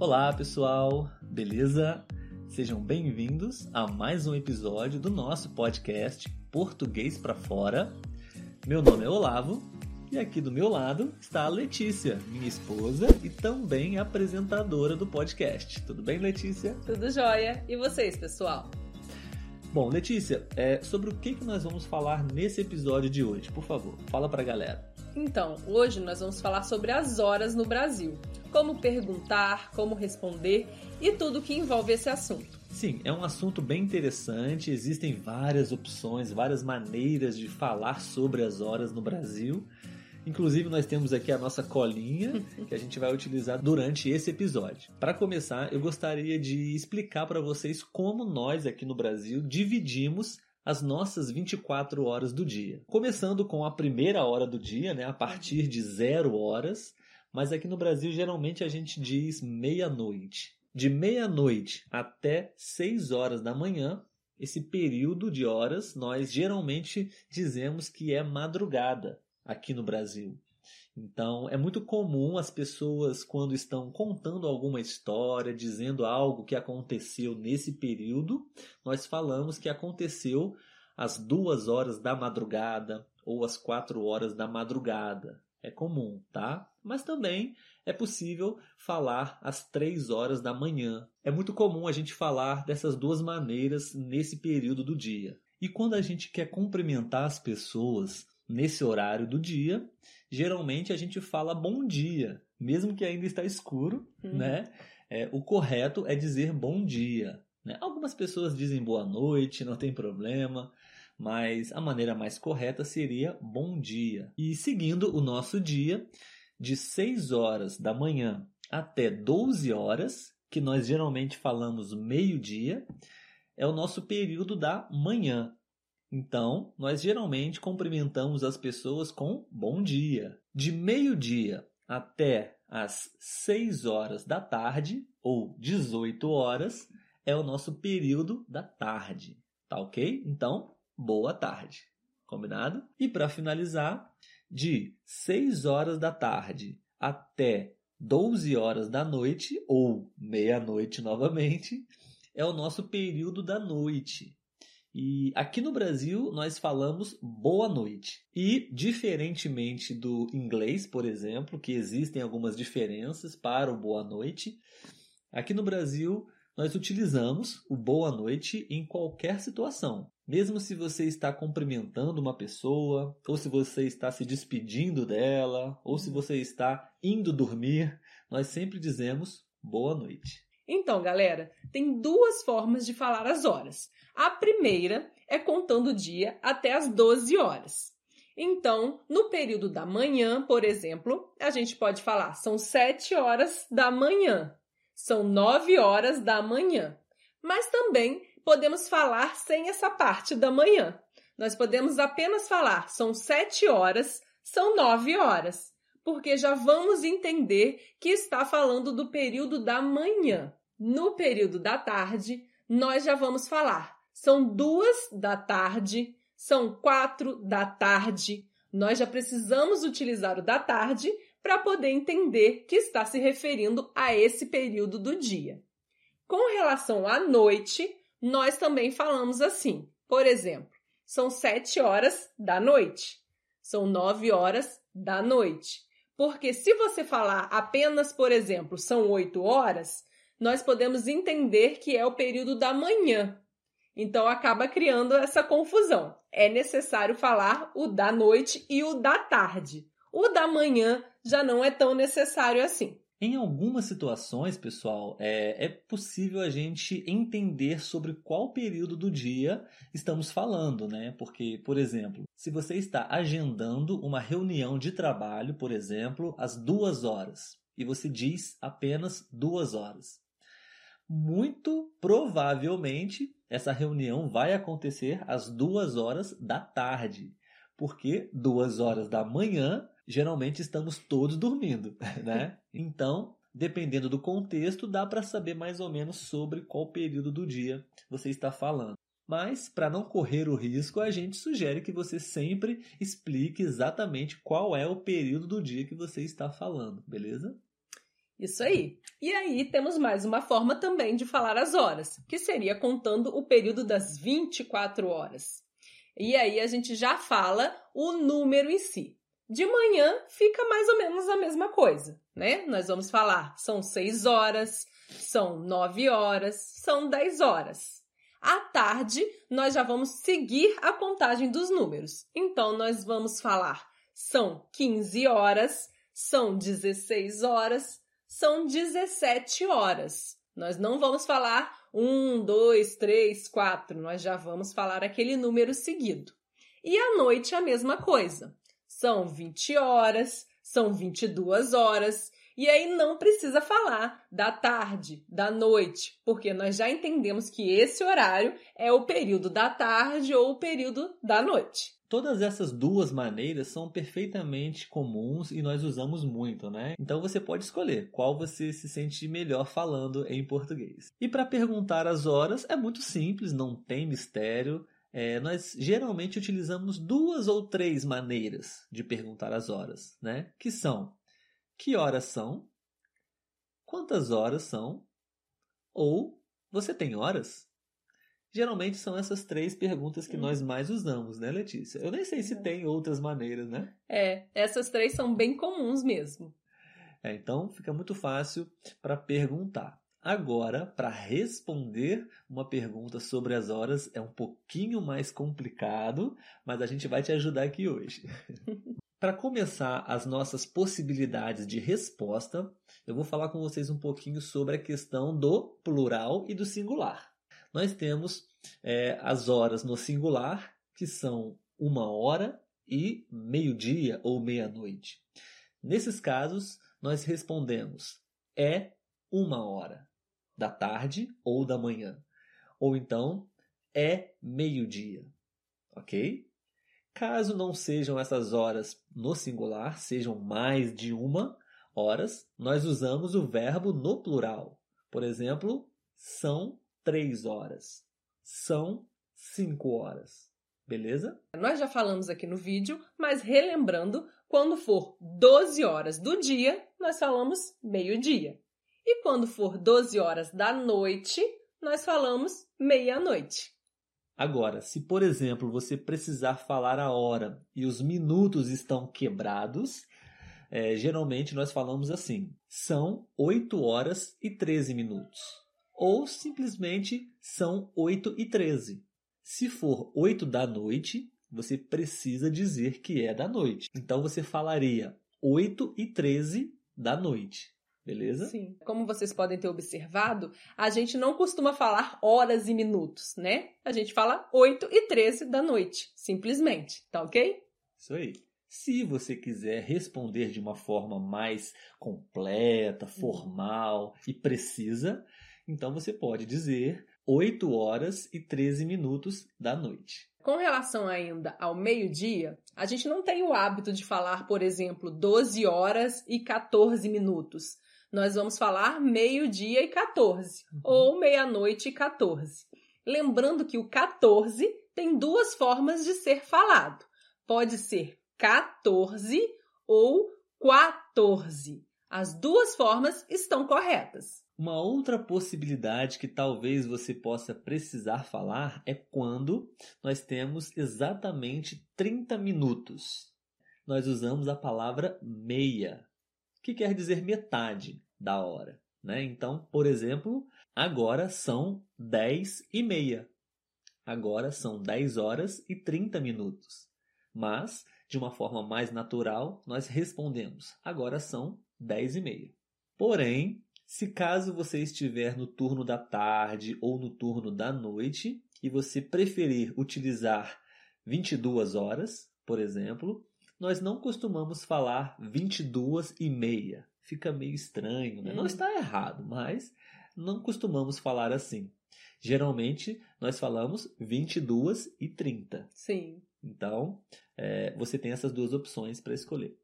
Olá, pessoal, beleza? Sejam bem-vindos a mais um episódio do nosso podcast Português para Fora. Meu nome é Olavo e aqui do meu lado está a Letícia, minha esposa e também apresentadora do podcast. Tudo bem, Letícia? Tudo jóia. E vocês, pessoal? Bom, Letícia, é, sobre o que, que nós vamos falar nesse episódio de hoje? Por favor, fala pra galera. Então, hoje nós vamos falar sobre as horas no Brasil. Como perguntar, como responder e tudo que envolve esse assunto. Sim, é um assunto bem interessante. Existem várias opções, várias maneiras de falar sobre as horas no Brasil. Inclusive, nós temos aqui a nossa colinha que a gente vai utilizar durante esse episódio. Para começar, eu gostaria de explicar para vocês como nós aqui no Brasil dividimos as nossas 24 horas do dia. Começando com a primeira hora do dia, né, a partir de zero horas, mas aqui no Brasil geralmente a gente diz meia-noite. De meia-noite até 6 horas da manhã, esse período de horas nós geralmente dizemos que é madrugada aqui no Brasil. Então, é muito comum as pessoas, quando estão contando alguma história, dizendo algo que aconteceu nesse período, nós falamos que aconteceu às duas horas da madrugada ou às quatro horas da madrugada. É comum, tá? Mas também é possível falar às três horas da manhã. É muito comum a gente falar dessas duas maneiras nesse período do dia. E quando a gente quer cumprimentar as pessoas, nesse horário do dia, geralmente a gente fala bom dia, mesmo que ainda está escuro, uhum. né? É, o correto é dizer bom dia. Né? Algumas pessoas dizem boa noite, não tem problema, mas a maneira mais correta seria bom dia. E seguindo o nosso dia, de 6 horas da manhã até 12 horas, que nós geralmente falamos meio-dia, é o nosso período da manhã. Então, nós geralmente cumprimentamos as pessoas com bom dia. De meio-dia até às 6 horas da tarde, ou 18 horas, é o nosso período da tarde. Tá ok? Então, boa tarde. Combinado? E para finalizar, de 6 horas da tarde até 12 horas da noite, ou meia-noite novamente, é o nosso período da noite. E aqui no Brasil nós falamos boa noite. E, diferentemente do inglês, por exemplo, que existem algumas diferenças para o boa noite, aqui no Brasil nós utilizamos o boa noite em qualquer situação. Mesmo se você está cumprimentando uma pessoa, ou se você está se despedindo dela, ou se você está indo dormir, nós sempre dizemos boa noite. Então, galera, tem duas formas de falar as horas. A primeira é contando o dia até as 12 horas. Então, no período da manhã, por exemplo, a gente pode falar são 7 horas da manhã, são 9 horas da manhã. Mas também podemos falar sem essa parte da manhã. Nós podemos apenas falar são 7 horas, são 9 horas, porque já vamos entender que está falando do período da manhã. No período da tarde, nós já vamos falar. São duas da tarde, são quatro da tarde. Nós já precisamos utilizar o da tarde para poder entender que está se referindo a esse período do dia. Com relação à noite, nós também falamos assim. Por exemplo, são sete horas da noite, são nove horas da noite. Porque se você falar apenas, por exemplo, são oito horas, nós podemos entender que é o período da manhã. Então acaba criando essa confusão. É necessário falar o da noite e o da tarde. O da manhã já não é tão necessário assim. Em algumas situações, pessoal, é, é, possível a gente entender sobre qual período do dia estamos falando, né? Porque, por exemplo, se você está agendando uma reunião de trabalho, por exemplo, às duas horas, e você diz apenas duas horas, muito provavelmente essa reunião vai acontecer às duas horas da tarde, porque duas horas da manhã geralmente estamos todos dormindo, né? Então, dependendo do contexto, dá para saber mais ou menos sobre qual período do dia você está falando. Mas, para não correr o risco, a gente sugere que você sempre explique exatamente qual é o período do dia que você está falando, beleza? Isso aí. E aí temos mais uma forma também de falar as horas, que seria contando o período das 24 horas. E aí a gente já fala o número em si. De manhã fica mais ou menos a mesma coisa, né? Nós vamos falar são 6 horas, são 9 horas, são 10 horas. À tarde, nós já vamos seguir a contagem dos números. Então, nós vamos falar são 15 horas, são 16 horas, são 17 horas. Nós não vamos falar 1, 2, 3, 4, nós já vamos falar aquele número seguido. E à noite a mesma coisa. São 20 horas, são 22 horas, e aí não precisa falar da tarde, da noite, porque nós já entendemos que esse horário é o período da tarde ou o período da noite. Todas essas duas maneiras são perfeitamente comuns e nós usamos muito, né? Então você pode escolher qual você se sente melhor falando em português. E para perguntar as horas é muito simples, não tem mistério. É, nós geralmente utilizamos duas ou três maneiras de perguntar as horas, né? Que são que horas são, quantas horas são, ou você tem horas? Geralmente são essas três perguntas que hum. nós mais usamos, né, Letícia? Eu nem sei se é. tem outras maneiras, né? É, essas três são bem comuns mesmo. É, então fica muito fácil para perguntar. Agora, para responder uma pergunta sobre as horas é um pouquinho mais complicado, mas a gente vai te ajudar aqui hoje. para começar as nossas possibilidades de resposta, eu vou falar com vocês um pouquinho sobre a questão do plural e do singular nós temos é, as horas no singular, que são uma hora e meio-dia ou meia-noite. Nesses casos, nós respondemos é uma hora da tarde ou da manhã. Ou então é meio-dia. Ok? Caso não sejam essas horas no singular, sejam mais de uma horas, nós usamos o verbo no plural. Por exemplo, são três horas. São cinco horas. Beleza? Nós já falamos aqui no vídeo, mas relembrando, quando for 12 horas do dia, nós falamos meio-dia. E quando for 12 horas da noite, nós falamos meia-noite. Agora, se por exemplo você precisar falar a hora e os minutos estão quebrados, é, geralmente nós falamos assim: são 8 horas e 13 minutos ou simplesmente são 8 e 13. Se for 8 da noite, você precisa dizer que é da noite. Então você falaria 8 e 13 da noite. Beleza? Sim. Como vocês podem ter observado, a gente não costuma falar horas e minutos, né? A gente fala 8 e 13 da noite, simplesmente. Tá ok? Isso aí. Se você quiser responder de uma forma mais completa, formal e precisa, então você pode dizer 8 horas e 13 minutos da noite. Com relação ainda ao meio-dia, a gente não tem o hábito de falar, por exemplo, 12 horas e 14 minutos. Nós vamos falar meio-dia e 14, uhum. ou meia-noite e 14. Lembrando que o 14 tem duas formas de ser falado. Pode ser 14 ou 14. As duas formas estão corretas. Uma outra possibilidade que talvez você possa precisar falar é quando nós temos exatamente 30 minutos. Nós usamos a palavra meia, que quer dizer metade da hora. Né? Então, por exemplo, agora são 10 e meia. Agora são 10 horas e 30 minutos. Mas, de uma forma mais natural, nós respondemos: agora são 10 e meia. Porém, se caso você estiver no turno da tarde ou no turno da noite e você preferir utilizar 22 horas, por exemplo, nós não costumamos falar 22 e meia. Fica meio estranho, né? Hum. Não está errado, mas não costumamos falar assim. Geralmente nós falamos 22 e 30. Sim. Então, é, você tem essas duas opções para escolher.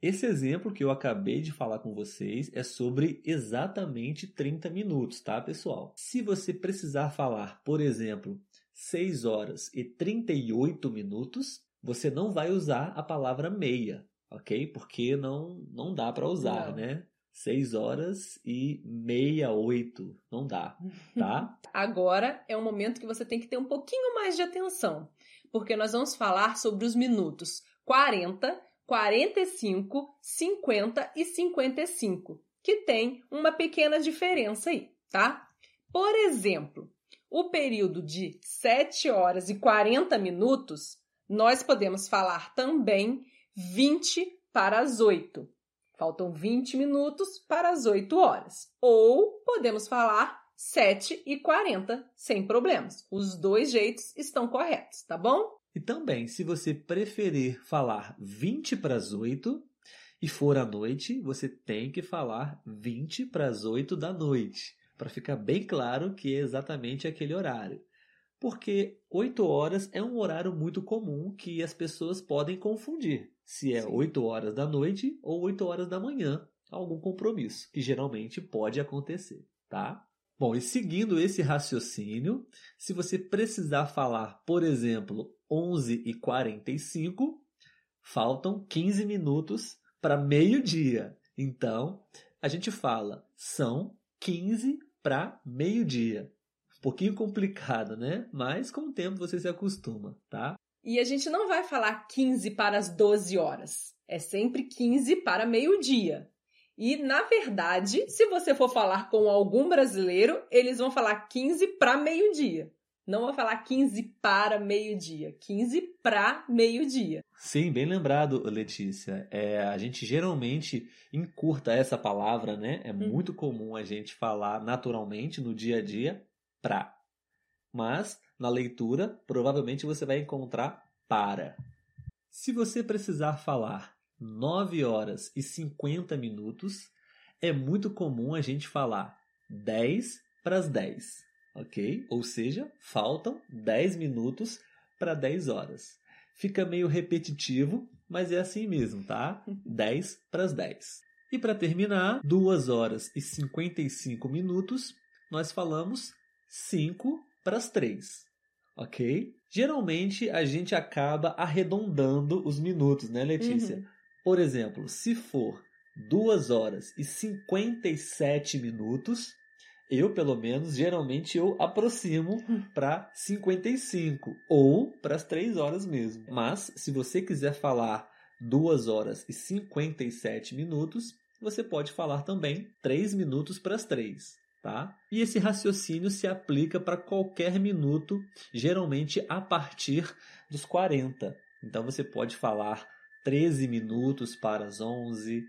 Esse exemplo que eu acabei de falar com vocês é sobre exatamente 30 minutos, tá, pessoal? Se você precisar falar, por exemplo, 6 horas e 38 minutos, você não vai usar a palavra meia, ok? Porque não, não dá para usar, não. né? 6 horas e meia, 8. Não dá, tá? Agora é um momento que você tem que ter um pouquinho mais de atenção, porque nós vamos falar sobre os minutos 40, 45, 50 e 55, que tem uma pequena diferença aí, tá? Por exemplo, o período de 7 horas e 40 minutos, nós podemos falar também 20 para as 8. Faltam 20 minutos para as 8 horas. Ou podemos falar 7 e 40 sem problemas. Os dois jeitos estão corretos, tá bom? E também, se você preferir falar 20 para as 8 e for à noite, você tem que falar 20 para as 8 da noite, para ficar bem claro que é exatamente aquele horário. Porque 8 horas é um horário muito comum que as pessoas podem confundir se é Sim. 8 horas da noite ou 8 horas da manhã, algum compromisso, que geralmente pode acontecer, tá? Bom, e seguindo esse raciocínio, se você precisar falar, por exemplo, 11 e 45, faltam 15 minutos para meio-dia. Então, a gente fala, são 15 para meio-dia. Pouquinho complicado, né? Mas com o tempo você se acostuma, tá? E a gente não vai falar 15 para as 12 horas. É sempre 15 para meio-dia. E, na verdade, se você for falar com algum brasileiro, eles vão falar 15 para meio-dia. Não vou falar 15 para meio-dia, 15 para meio-dia. Sim, bem lembrado, Letícia. É, a gente geralmente encurta essa palavra, né? É hum. muito comum a gente falar naturalmente no dia a dia pra. Mas na leitura, provavelmente você vai encontrar para. Se você precisar falar 9 horas e 50 minutos, é muito comum a gente falar 10 para as 10 ok? Ou seja, faltam 10 minutos para 10 horas. Fica meio repetitivo, mas é assim mesmo, tá? 10 para as 10. E para terminar, 2 horas e 55 minutos, nós falamos 5 para as 3, ok? Geralmente a gente acaba arredondando os minutos, né, Letícia? Uhum. Por exemplo, se for 2 horas e 57 minutos, eu, pelo menos, geralmente eu aproximo para 55 ou para as 3 horas mesmo. Mas, se você quiser falar 2 horas e 57 minutos, você pode falar também 3 minutos para as 3. Tá? E esse raciocínio se aplica para qualquer minuto, geralmente a partir dos 40. Então você pode falar 13 minutos para as 11,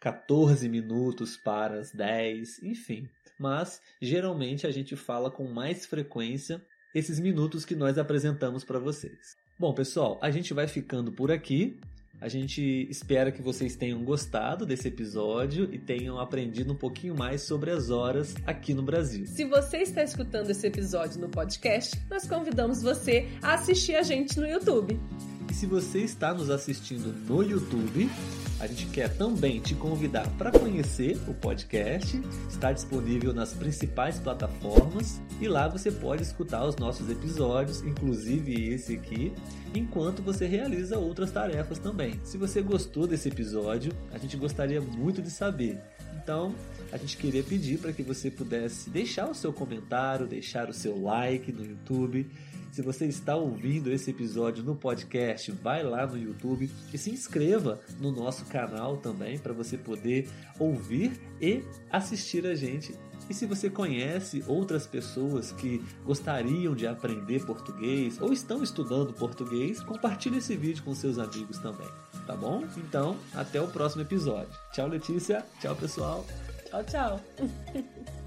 14 minutos para as 10, enfim. Mas geralmente a gente fala com mais frequência esses minutos que nós apresentamos para vocês. Bom, pessoal, a gente vai ficando por aqui. A gente espera que vocês tenham gostado desse episódio e tenham aprendido um pouquinho mais sobre as horas aqui no Brasil. Se você está escutando esse episódio no podcast, nós convidamos você a assistir a gente no YouTube. Se você está nos assistindo no YouTube, a gente quer também te convidar para conhecer o podcast. Está disponível nas principais plataformas e lá você pode escutar os nossos episódios, inclusive esse aqui, enquanto você realiza outras tarefas também. Se você gostou desse episódio, a gente gostaria muito de saber. Então, a gente queria pedir para que você pudesse deixar o seu comentário, deixar o seu like no YouTube se você está ouvindo esse episódio no podcast, vai lá no YouTube e se inscreva no nosso canal também para você poder ouvir e assistir a gente. E se você conhece outras pessoas que gostariam de aprender português ou estão estudando português, compartilhe esse vídeo com seus amigos também, tá bom? Então, até o próximo episódio. Tchau, Letícia. Tchau, pessoal. Tchau, tchau.